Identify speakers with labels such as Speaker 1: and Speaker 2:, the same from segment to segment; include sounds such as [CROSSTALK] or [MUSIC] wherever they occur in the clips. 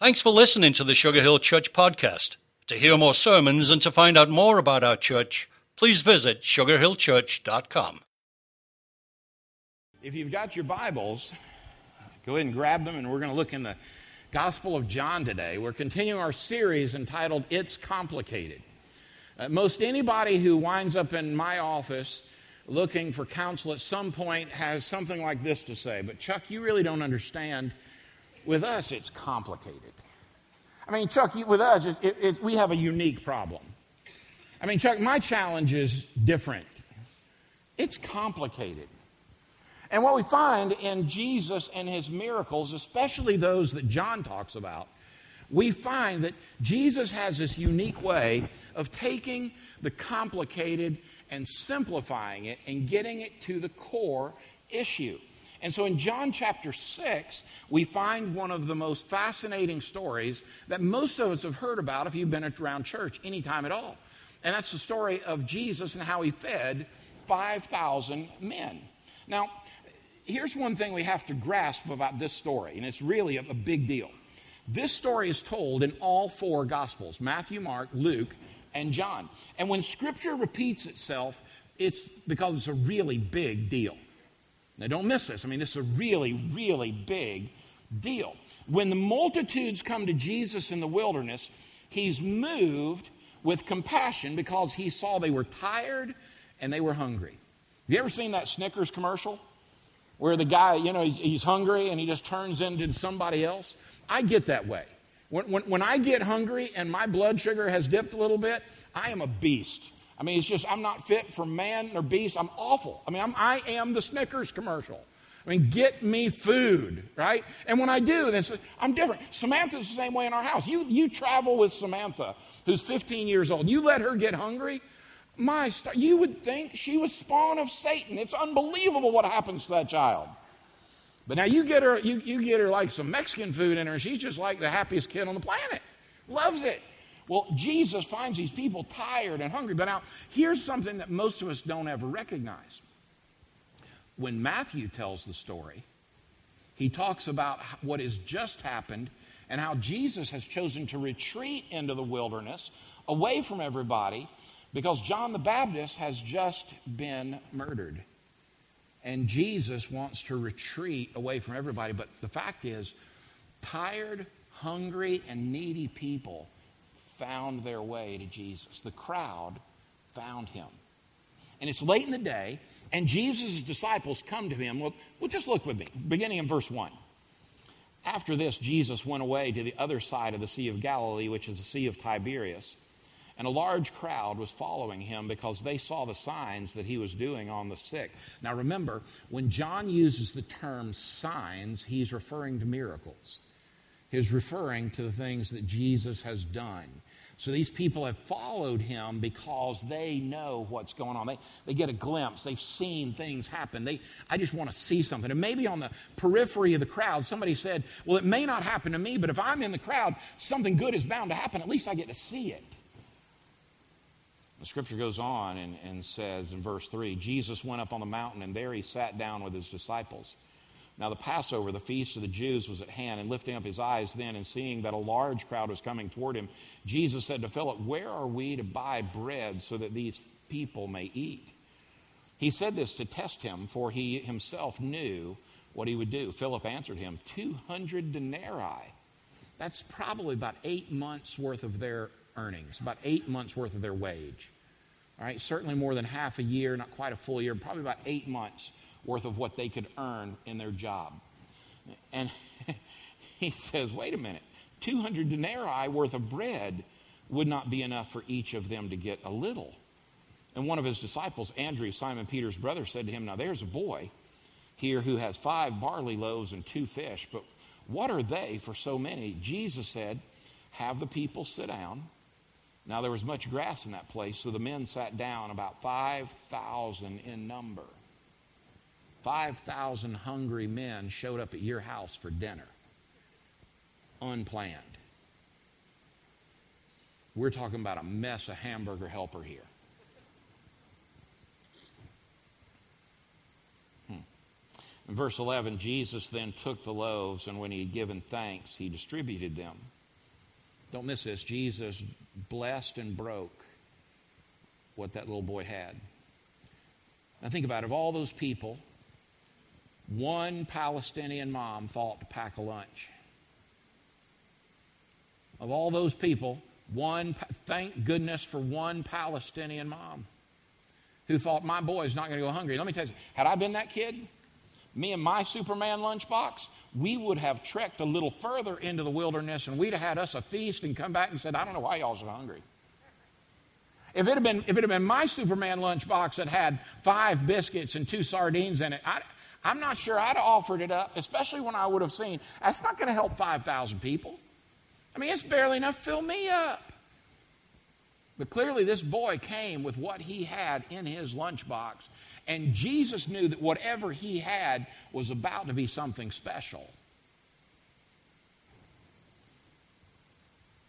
Speaker 1: Thanks for listening to the Sugar Hill Church podcast. To hear more sermons and to find out more about our church, please visit sugarhillchurch.com.
Speaker 2: If you've got your Bibles, go ahead and grab them, and we're going to look in the Gospel of John today. We're continuing our series entitled It's Complicated. Uh, most anybody who winds up in my office looking for counsel at some point has something like this to say. But, Chuck, you really don't understand. With us, it's complicated. I mean, Chuck, with us, it, it, it, we have a unique problem. I mean, Chuck, my challenge is different. It's complicated. And what we find in Jesus and his miracles, especially those that John talks about, we find that Jesus has this unique way of taking the complicated and simplifying it and getting it to the core issue. And so in John chapter 6, we find one of the most fascinating stories that most of us have heard about if you've been around church anytime at all. And that's the story of Jesus and how he fed 5,000 men. Now, here's one thing we have to grasp about this story, and it's really a, a big deal. This story is told in all four Gospels Matthew, Mark, Luke, and John. And when Scripture repeats itself, it's because it's a really big deal. Now, don't miss this. I mean, this is a really, really big deal. When the multitudes come to Jesus in the wilderness, he's moved with compassion because he saw they were tired and they were hungry. Have you ever seen that Snickers commercial where the guy, you know, he's hungry and he just turns into somebody else? I get that way. When, when, when I get hungry and my blood sugar has dipped a little bit, I am a beast. I mean, it's just, I'm not fit for man or beast. I'm awful. I mean, I'm, I am the Snickers commercial. I mean, get me food, right? And when I do, then I'm different. Samantha's the same way in our house. You, you travel with Samantha, who's 15 years old. You let her get hungry. My, star, you would think she was spawn of Satan. It's unbelievable what happens to that child. But now you get her, you, you get her like some Mexican food in her, and she's just like the happiest kid on the planet. Loves it. Well, Jesus finds these people tired and hungry. But now, here's something that most of us don't ever recognize. When Matthew tells the story, he talks about what has just happened and how Jesus has chosen to retreat into the wilderness away from everybody because John the Baptist has just been murdered. And Jesus wants to retreat away from everybody. But the fact is, tired, hungry, and needy people found their way to Jesus. The crowd found him. And it's late in the day, and Jesus' disciples come to him. Well, well, just look with me, beginning in verse 1. After this, Jesus went away to the other side of the Sea of Galilee, which is the Sea of Tiberias. And a large crowd was following him because they saw the signs that he was doing on the sick. Now remember, when John uses the term signs, he's referring to miracles. He's referring to the things that Jesus has done. So these people have followed him because they know what's going on. They, they get a glimpse. They've seen things happen. They, I just want to see something. And maybe on the periphery of the crowd, somebody said, Well, it may not happen to me, but if I'm in the crowd, something good is bound to happen. At least I get to see it. The scripture goes on and, and says in verse 3 Jesus went up on the mountain, and there he sat down with his disciples. Now, the Passover, the feast of the Jews, was at hand, and lifting up his eyes then and seeing that a large crowd was coming toward him, Jesus said to Philip, Where are we to buy bread so that these people may eat? He said this to test him, for he himself knew what he would do. Philip answered him, 200 denarii. That's probably about eight months' worth of their earnings, about eight months' worth of their wage. All right, certainly more than half a year, not quite a full year, probably about eight months worth of what they could earn in their job. And [LAUGHS] he says, wait a minute, 200 denarii worth of bread would not be enough for each of them to get a little. And one of his disciples, Andrew, Simon Peter's brother, said to him, Now there's a boy here who has five barley loaves and two fish, but what are they for so many? Jesus said, Have the people sit down. Now there was much grass in that place, so the men sat down, about 5,000 in number. 5,000 hungry men showed up at your house for dinner, unplanned. We're talking about a mess of hamburger helper here. Hmm. In verse 11, Jesus then took the loaves, and when he had given thanks, he distributed them. Don't miss this. Jesus blessed and broke what that little boy had. Now, think about it. Of all those people, one Palestinian mom thought to pack a lunch. Of all those people, one, thank goodness for one Palestinian mom who thought, my boy is not going to go hungry. Let me tell you, had I been that kid, me and my Superman lunchbox, we would have trekked a little further into the wilderness and we'd have had us a feast and come back and said, I don't know why y'all so hungry. If it had been, if it had been my Superman lunchbox that had five biscuits and two sardines in it, I, I'm not sure I'd have offered it up, especially when I would have seen that's not going to help 5,000 people. I mean, it's barely enough to fill me up. But clearly, this boy came with what he had in his lunchbox, and Jesus knew that whatever he had was about to be something special.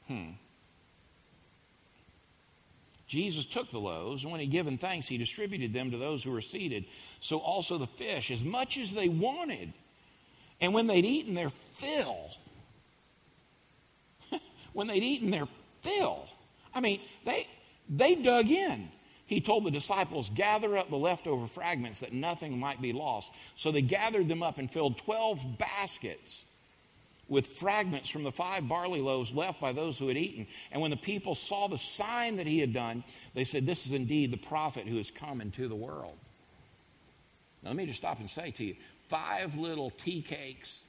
Speaker 2: Hmm. Jesus took the loaves, and when he given thanks, he distributed them to those who were seated. So also the fish, as much as they wanted. And when they'd eaten their fill, [LAUGHS] when they'd eaten their fill, I mean, they, they dug in. He told the disciples, Gather up the leftover fragments that nothing might be lost. So they gathered them up and filled 12 baskets with fragments from the five barley loaves left by those who had eaten. And when the people saw the sign that he had done, they said, This is indeed the prophet who has come into the world. Now, let me just stop and say to you five little tea cakes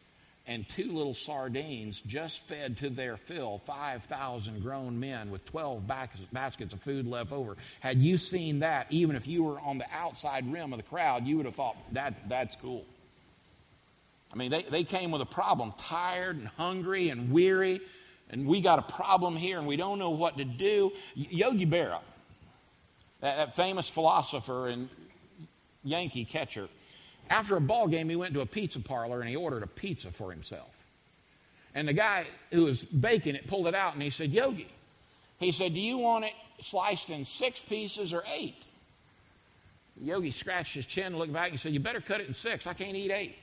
Speaker 2: and two little sardines just fed to their fill 5,000 grown men with 12 baskets of food left over. Had you seen that, even if you were on the outside rim of the crowd, you would have thought, that, that's cool. I mean, they, they came with a problem, tired and hungry and weary, and we got a problem here and we don't know what to do. Yogi Berra, that, that famous philosopher and Yankee catcher, after a ball game, he went to a pizza parlor and he ordered a pizza for himself. And the guy who was baking it pulled it out and he said, Yogi, he said, Do you want it sliced in six pieces or eight? Yogi scratched his chin, looked back, and said, You better cut it in six. I can't eat eight.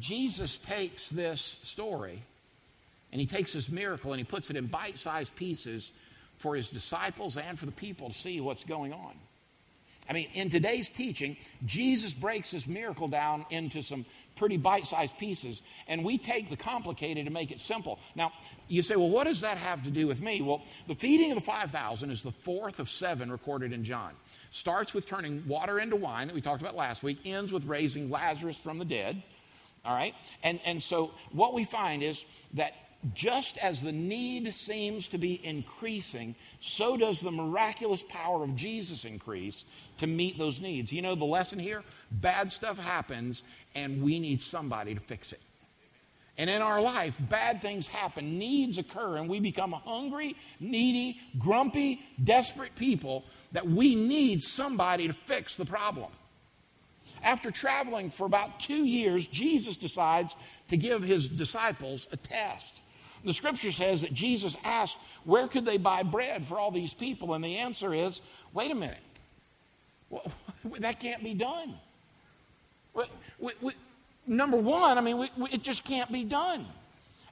Speaker 2: Jesus takes this story and he takes this miracle and he puts it in bite sized pieces for his disciples and for the people to see what's going on. I mean, in today's teaching, Jesus breaks this miracle down into some pretty bite sized pieces, and we take the complicated and make it simple. Now, you say, well, what does that have to do with me? Well, the feeding of the 5,000 is the fourth of seven recorded in John. Starts with turning water into wine that we talked about last week, ends with raising Lazarus from the dead. All right? And, and so what we find is that just as the need seems to be increasing, so does the miraculous power of Jesus increase to meet those needs. You know the lesson here? Bad stuff happens, and we need somebody to fix it. And in our life, bad things happen, needs occur, and we become hungry, needy, grumpy, desperate people that we need somebody to fix the problem. After traveling for about two years, Jesus decides to give his disciples a test. The scripture says that Jesus asked, Where could they buy bread for all these people? And the answer is, Wait a minute. Well, [LAUGHS] that can't be done. We, we, number one, I mean, we, it just can't be done.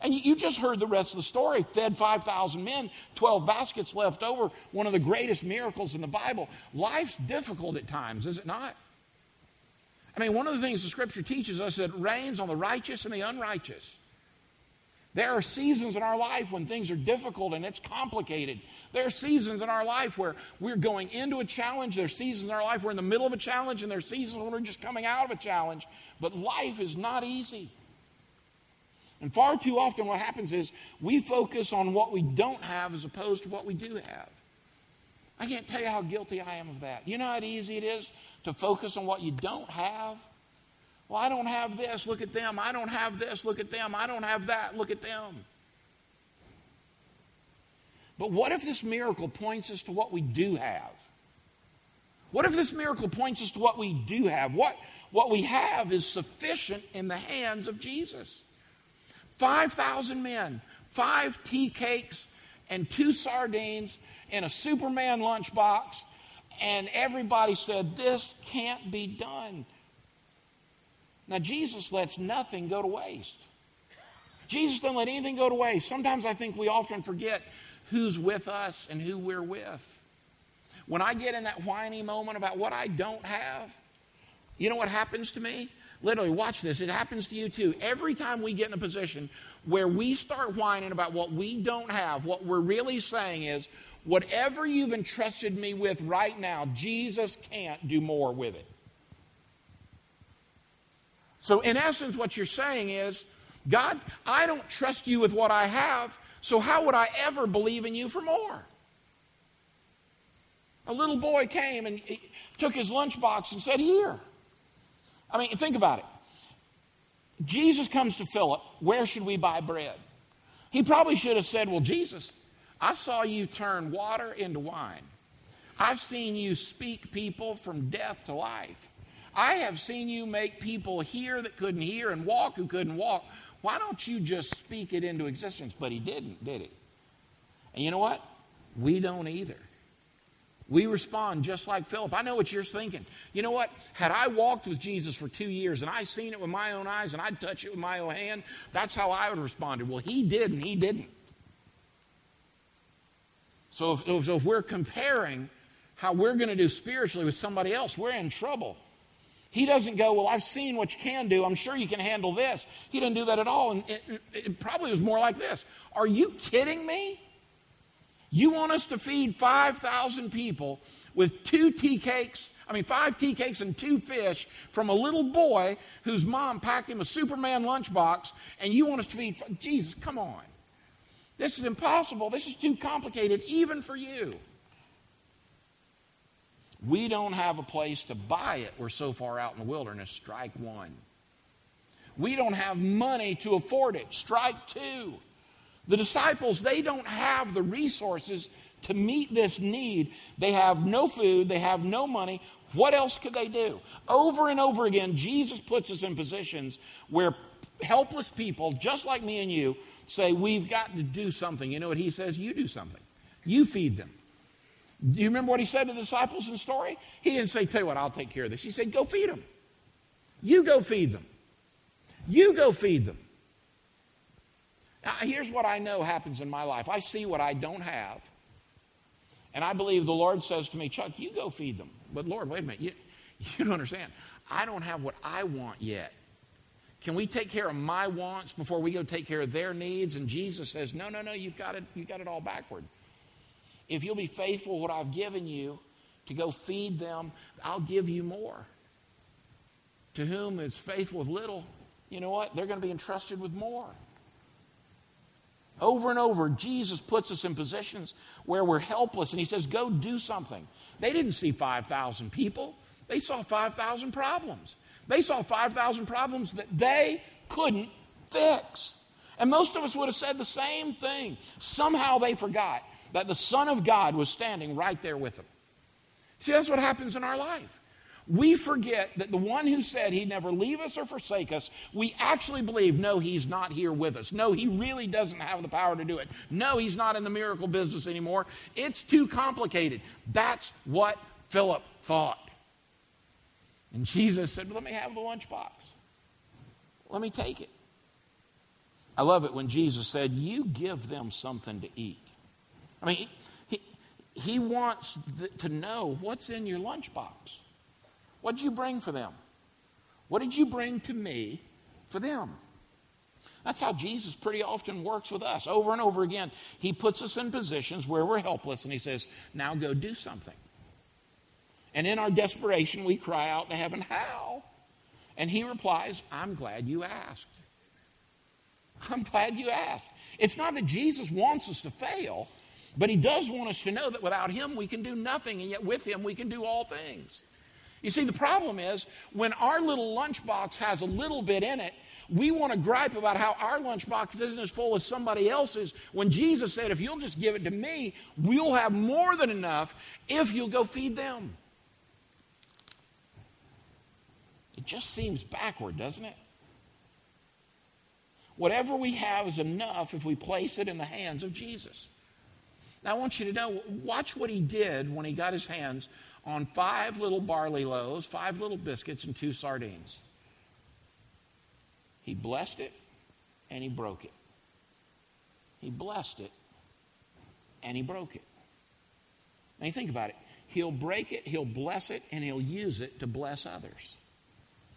Speaker 2: And you just heard the rest of the story. Fed 5,000 men, 12 baskets left over, one of the greatest miracles in the Bible. Life's difficult at times, is it not? I mean, one of the things the scripture teaches us is that rains on the righteous and the unrighteous. There are seasons in our life when things are difficult and it's complicated. There are seasons in our life where we're going into a challenge. There are seasons in our life where we're in the middle of a challenge, and there are seasons when we're just coming out of a challenge. But life is not easy. And far too often, what happens is we focus on what we don't have as opposed to what we do have. I can't tell you how guilty I am of that. You know how easy it is to focus on what you don't have? Well, I don't have this, look at them. I don't have this, look at them. I don't have that, look at them. But what if this miracle points us to what we do have? What if this miracle points us to what we do have? What, what we have is sufficient in the hands of Jesus. 5,000 men, five tea cakes, and two sardines in a Superman lunchbox And everybody said, This can't be done. Now, Jesus lets nothing go to waste. Jesus doesn't let anything go to waste. Sometimes I think we often forget who's with us and who we're with. When I get in that whiny moment about what I don't have, you know what happens to me? Literally, watch this. It happens to you too. Every time we get in a position where we start whining about what we don't have, what we're really saying is, whatever you've entrusted me with right now, Jesus can't do more with it. So, in essence, what you're saying is, God, I don't trust you with what I have, so how would I ever believe in you for more? A little boy came and took his lunchbox and said, Here. I mean, think about it. Jesus comes to Philip, where should we buy bread? He probably should have said, Well, Jesus, I saw you turn water into wine. I've seen you speak people from death to life. I have seen you make people hear that couldn't hear and walk who couldn't walk. Why don't you just speak it into existence? But he didn't, did he? And you know what? We don't either. We respond just like Philip. I know what you're thinking. You know what? Had I walked with Jesus for two years and I seen it with my own eyes and I'd touch it with my own hand, that's how I would have responded. Well, he did and he didn't. So if, if we're comparing how we're going to do spiritually with somebody else, we're in trouble. He doesn't go, Well, I've seen what you can do. I'm sure you can handle this. He didn't do that at all. And it, it probably was more like this Are you kidding me? You want us to feed 5,000 people with two tea cakes, I mean, five tea cakes and two fish from a little boy whose mom packed him a Superman lunchbox, and you want us to feed. Jesus, come on. This is impossible. This is too complicated, even for you. We don't have a place to buy it. We're so far out in the wilderness. Strike one. We don't have money to afford it. Strike two. The disciples, they don't have the resources to meet this need. They have no food, they have no money. What else could they do? Over and over again, Jesus puts us in positions where helpless people, just like me and you, say, We've got to do something. You know what he says? You do something. You feed them. Do you remember what he said to the disciples in the story? He didn't say, Tell you what, I'll take care of this. He said, Go feed them. You go feed them. You go feed them. Now, here's what I know happens in my life I see what I don't have. And I believe the Lord says to me, Chuck, you go feed them. But Lord, wait a minute. You, you don't understand. I don't have what I want yet. Can we take care of my wants before we go take care of their needs? And Jesus says, No, no, no, you've got it, you've got it all backward. If you'll be faithful what I've given you to go feed them, I'll give you more. To whom is faithful with little, you know what? They're going to be entrusted with more. Over and over, Jesus puts us in positions where we're helpless and he says, Go do something. They didn't see 5,000 people, they saw 5,000 problems. They saw 5,000 problems that they couldn't fix. And most of us would have said the same thing. Somehow they forgot that the Son of God was standing right there with them. See, that's what happens in our life we forget that the one who said he'd never leave us or forsake us, we actually believe, no, he's not here with us. No, he really doesn't have the power to do it. No, he's not in the miracle business anymore. It's too complicated. That's what Philip thought. And Jesus said, Let me have the lunchbox. Let me take it. I love it when Jesus said, You give them something to eat. I mean, he, he wants to know what's in your lunchbox. What did you bring for them? What did you bring to me for them? That's how Jesus pretty often works with us. Over and over again, he puts us in positions where we're helpless and he says, Now go do something. And in our desperation, we cry out to heaven, How? And he replies, I'm glad you asked. I'm glad you asked. It's not that Jesus wants us to fail, but he does want us to know that without him we can do nothing, and yet with him we can do all things. You see, the problem is when our little lunchbox has a little bit in it, we want to gripe about how our lunchbox isn't as full as somebody else's when Jesus said, if you'll just give it to me, we'll have more than enough if you'll go feed them. It just seems backward, doesn't it? Whatever we have is enough if we place it in the hands of Jesus. Now, I want you to know watch what he did when he got his hands on five little barley loaves, five little biscuits, and two sardines. He blessed it and he broke it. He blessed it and he broke it. Now you think about it. He'll break it, he'll bless it, and he'll use it to bless others.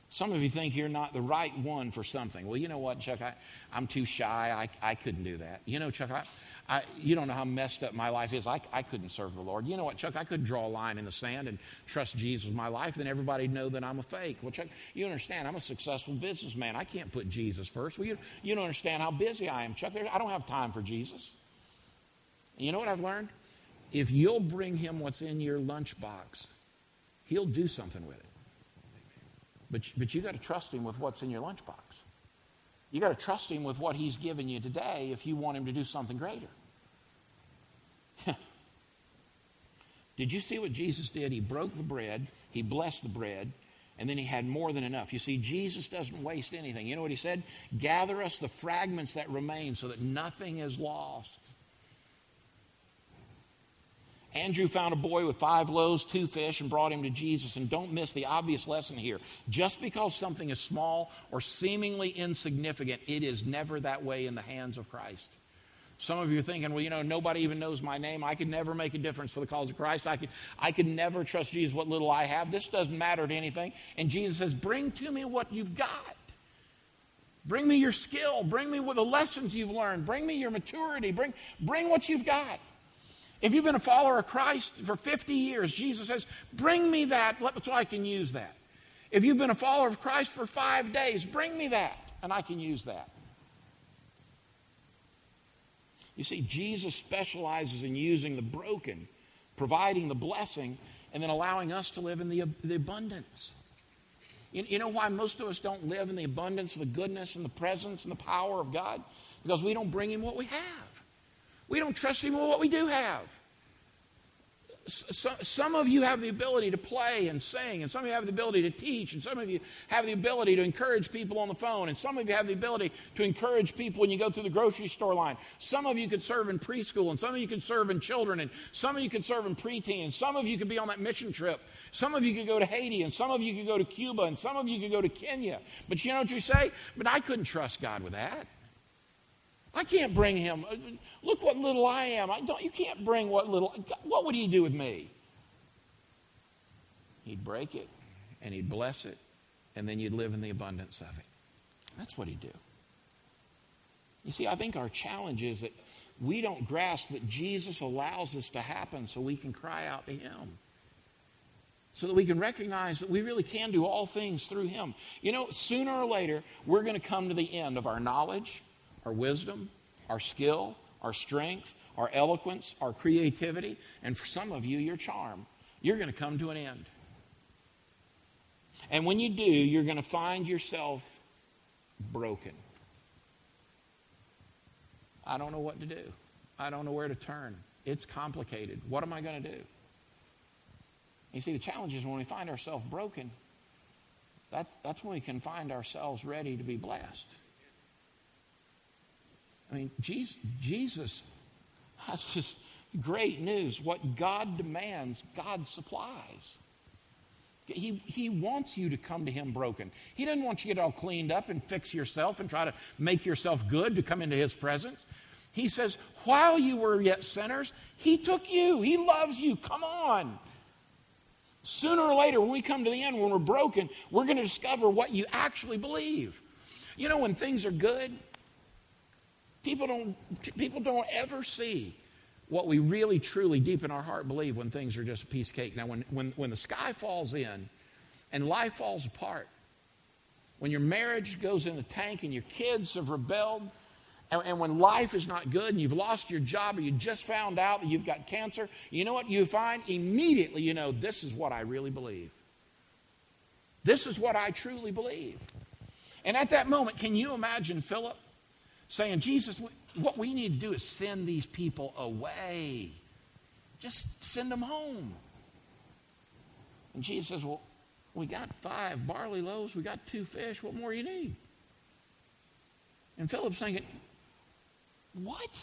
Speaker 2: Some of you think you're not the right one for something. Well, you know what, Chuck? I, I'm too shy. I, I couldn't do that. You know, Chuck, I, I, you don't know how messed up my life is. I, I couldn't serve the Lord. You know what, Chuck? I could draw a line in the sand and trust Jesus with my life, then everybody'd know that I'm a fake. Well, Chuck, you understand, I'm a successful businessman. I can't put Jesus first. Well, you, you don't understand how busy I am, Chuck. I don't have time for Jesus. You know what I've learned? If you'll bring him what's in your lunchbox, he'll do something with it. But, but you got to trust him with what's in your lunchbox. You got to trust him with what he's given you today if you want him to do something greater. [LAUGHS] did you see what Jesus did? He broke the bread, he blessed the bread, and then he had more than enough. You see, Jesus doesn't waste anything. You know what he said? Gather us the fragments that remain so that nothing is lost. Andrew found a boy with five loaves, two fish, and brought him to Jesus. And don't miss the obvious lesson here. Just because something is small or seemingly insignificant, it is never that way in the hands of Christ. Some of you are thinking, well, you know, nobody even knows my name. I could never make a difference for the cause of Christ. I could, I could never trust Jesus what little I have. This doesn't matter to anything. And Jesus says, bring to me what you've got. Bring me your skill. Bring me the lessons you've learned. Bring me your maturity. Bring, bring what you've got. If you've been a follower of Christ for 50 years, Jesus says, Bring me that so I can use that. If you've been a follower of Christ for five days, bring me that and I can use that. You see, Jesus specializes in using the broken, providing the blessing, and then allowing us to live in the, the abundance. You, you know why most of us don't live in the abundance, of the goodness, and the presence and the power of God? Because we don't bring Him what we have. We don't trust Him with what we do have. So, some of you have the ability to play and sing, and some of you have the ability to teach, and some of you have the ability to encourage people on the phone, and some of you have the ability to encourage people when you go through the grocery store line. Some of you could serve in preschool, and some of you could serve in children, and some of you could serve in preteen, and some of you could be on that mission trip. Some of you could go to Haiti, and some of you could go to Cuba, and some of you could go to Kenya. But you know what you say? But I couldn't trust God with that. I can't bring him. Uh, look what little I am. I don't, you can't bring what little. What would he do with me? He'd break it and he'd bless it, and then you'd live in the abundance of it. That's what he'd do. You see, I think our challenge is that we don't grasp that Jesus allows this to happen so we can cry out to him. So that we can recognize that we really can do all things through him. You know, sooner or later, we're going to come to the end of our knowledge, our wisdom, our skill, our strength, our eloquence, our creativity, and for some of you, your charm. You're going to come to an end. And when you do, you're going to find yourself broken. I don't know what to do. I don't know where to turn. It's complicated. What am I going to do? You see, the challenge is when we find ourselves broken, that, that's when we can find ourselves ready to be blessed. I mean, Jesus, has this great news. What God demands, God supplies. He, he wants you to come to Him broken. He doesn't want you to get all cleaned up and fix yourself and try to make yourself good to come into His presence. He says, while you were yet sinners, He took you. He loves you. Come on. Sooner or later, when we come to the end, when we're broken, we're going to discover what you actually believe. You know, when things are good, People don't, people don't ever see what we really, truly, deep in our heart believe when things are just a piece of cake. Now, when, when, when the sky falls in and life falls apart, when your marriage goes in the tank and your kids have rebelled, and, and, when life is not good and you've lost your job or you just found out that you've got cancer, you know what you find? Immediately, you know, this is what I really believe. This is what I truly believe. And at that moment, can you imagine Philip? Saying, Jesus, what we need to do is send these people away. Just send them home. And Jesus says, Well, we got five barley loaves, we got two fish, what more do you need? And Philip's thinking, What?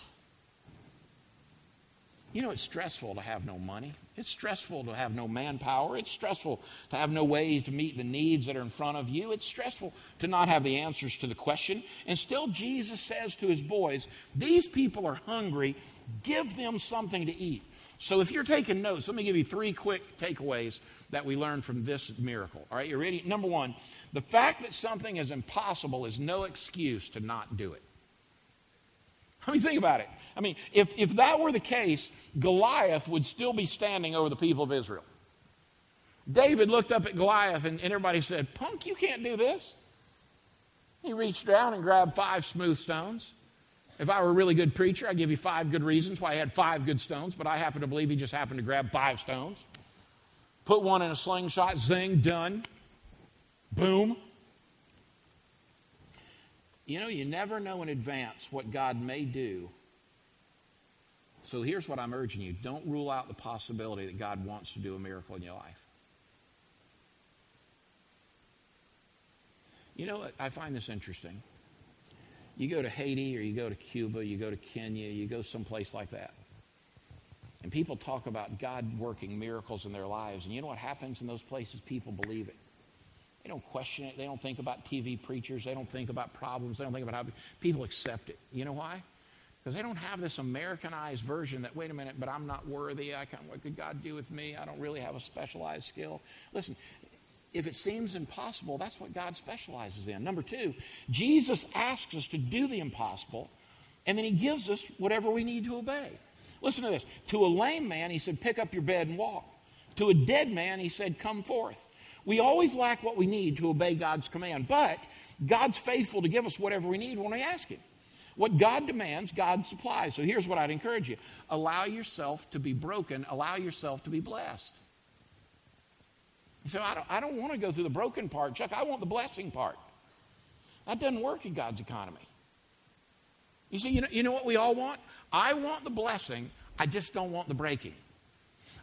Speaker 2: You know, it's stressful to have no money. It's stressful to have no manpower. It's stressful to have no ways to meet the needs that are in front of you. It's stressful to not have the answers to the question. And still, Jesus says to his boys, These people are hungry. Give them something to eat. So, if you're taking notes, let me give you three quick takeaways that we learned from this miracle. All right, you ready? Number one, the fact that something is impossible is no excuse to not do it. I mean, think about it. I mean, if, if that were the case, Goliath would still be standing over the people of Israel. David looked up at Goliath and, and everybody said, Punk, you can't do this. He reached down and grabbed five smooth stones. If I were a really good preacher, I'd give you five good reasons why he had five good stones, but I happen to believe he just happened to grab five stones. Put one in a slingshot, zing, done. Boom. You know, you never know in advance what God may do so here's what I'm urging you don't rule out the possibility that God wants to do a miracle in your life. You know, what I find this interesting. You go to Haiti or you go to Cuba, you go to Kenya, you go someplace like that. And people talk about God working miracles in their lives. And you know what happens in those places? People believe it. They don't question it. They don't think about TV preachers. They don't think about problems. They don't think about how people accept it. You know why? Because they don't have this Americanized version that, wait a minute, but I'm not worthy. I can't, what could God do with me? I don't really have a specialized skill. Listen, if it seems impossible, that's what God specializes in. Number two, Jesus asks us to do the impossible, and then he gives us whatever we need to obey. Listen to this. To a lame man, he said, pick up your bed and walk. To a dead man, he said, come forth. We always lack what we need to obey God's command, but God's faithful to give us whatever we need when we ask him. What God demands, God supplies. So here's what I'd encourage you allow yourself to be broken, allow yourself to be blessed. So I don't, I don't want to go through the broken part, Chuck. I want the blessing part. That doesn't work in God's economy. You see, you know, you know what we all want? I want the blessing, I just don't want the breaking.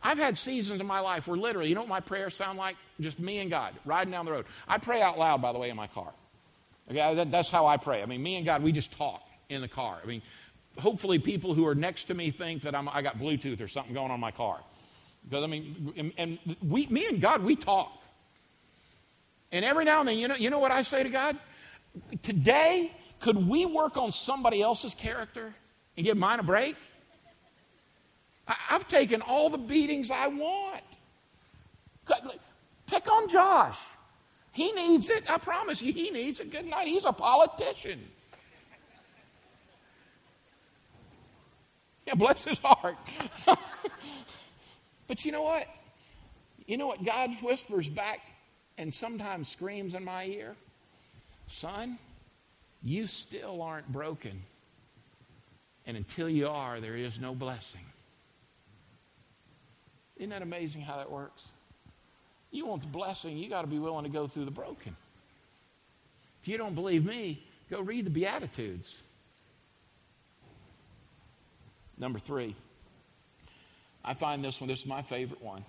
Speaker 2: I've had seasons in my life where literally, you know what my prayers sound like? Just me and God riding down the road. I pray out loud, by the way, in my car. Okay, that, that's how I pray. I mean, me and God, we just talk in the car. I mean, hopefully people who are next to me think that I'm, I got Bluetooth or something going on my car. Because, I mean, and we, me and God, we talk. And every now and then, you know, you know what I say to God? Today, could we work on somebody else's character and give mine a break? I, I've taken all the beatings I want. Pick on Josh. He needs it. I promise you, he needs it. Good night. He's a politician. Yeah, bless his heart. [LAUGHS] but you know what? You know what God whispers back and sometimes screams in my ear? Son, you still aren't broken. And until you are, there is no blessing. Isn't that amazing how that works? You want the blessing, you got to be willing to go through the broken. If you don't believe me, go read the Beatitudes. Number three, I find this one, this is my favorite one.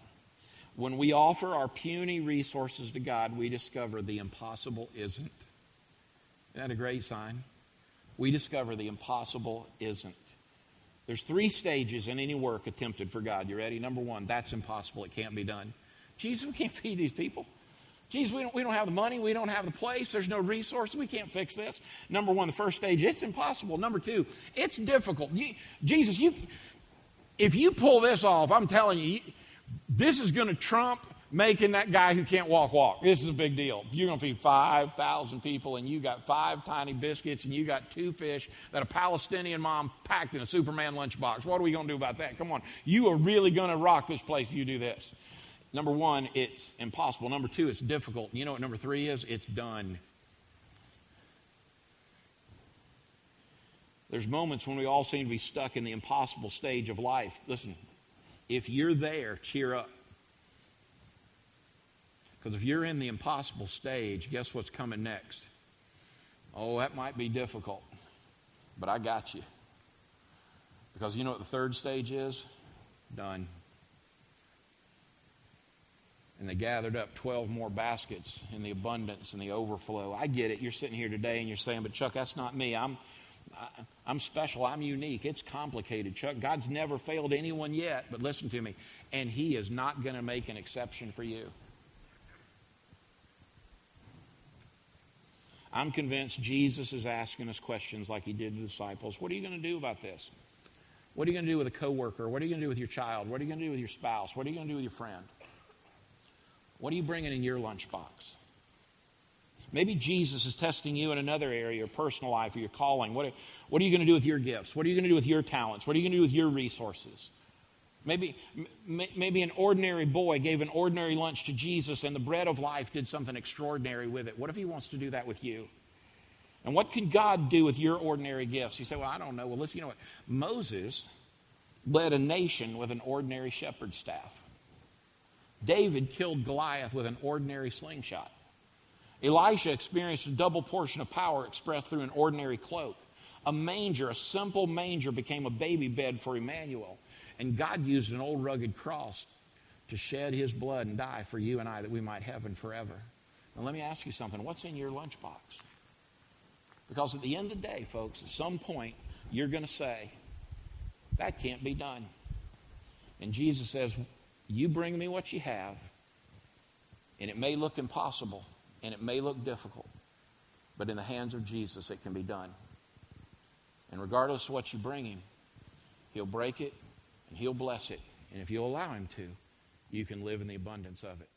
Speaker 2: When we offer our puny resources to God, we discover the impossible isn't. Isn't that a great sign? We discover the impossible isn't. There's three stages in any work attempted for God. You ready? Number one, that's impossible. It can't be done. Jesus, we can't [LAUGHS] feed these people. Jesus, we don't, we don't have the money. We don't have the place. There's no resources. We can't fix this. Number one, the first stage, it's impossible. Number two, it's difficult. You, Jesus, you, if you pull this off, I'm telling you, this is going to trump making that guy who can't walk walk. This is a big deal. You're going to feed 5,000 people and you got five tiny biscuits and you got two fish that a Palestinian mom packed in a Superman lunchbox. What are we going to do about that? Come on. You are really going to rock this place if you do this. Number one, it's impossible. Number two, it's difficult. You know what number three is? It's done. There's moments when we all seem to be stuck in the impossible stage of life. Listen, if you're there, cheer up. Because if you're in the impossible stage, guess what's coming next? Oh, that might be difficult, but I got you. Because you know what the third stage is? Done and they gathered up 12 more baskets in the abundance and the overflow. I get it. You're sitting here today and you're saying, but Chuck, that's not me. I'm, I, am special. I'm unique. It's complicated, Chuck. God's never failed anyone yet, but listen to me. And He is not going to make an exception for you. I'm convinced Jesus is asking us questions like He did the disciples. What are you going to do about this? What are you going to do with a coworker? What are you going to do with your child? What are you going to do with your spouse? What are you going to do with your friend? What are you bringing in your lunchbox? Maybe Jesus is testing you in another area, your personal life or your calling. What are, what are you going to do with your gifts? What are you going to do with your talents? What are you going to do with your resources? Maybe, maybe an ordinary boy gave an ordinary lunch to Jesus and the bread of life did something extraordinary with it. What if he wants to do that with you? And what can God do with your ordinary gifts? You say, Well, I don't know. Well, listen, you know what? Moses led a nation with an ordinary shepherd staff. David killed Goliath with an ordinary slingshot. Elisha experienced a double portion of power expressed through an ordinary cloak. A manger, a simple manger, became a baby bed for Emmanuel. And God used an old rugged cross to shed his blood and die for you and I that we might heaven forever. Now, let me ask you something. What's in your lunchbox? Because at the end of the day, folks, at some point, you're going to say, that can't be done. And Jesus says, You bring me what you have, and it may look impossible, and it may look difficult, but in the hands of Jesus, it can be done. And regardless of what you bring him, he'll break it and he'll bless it. And if you allow him to, you can live in the abundance of it.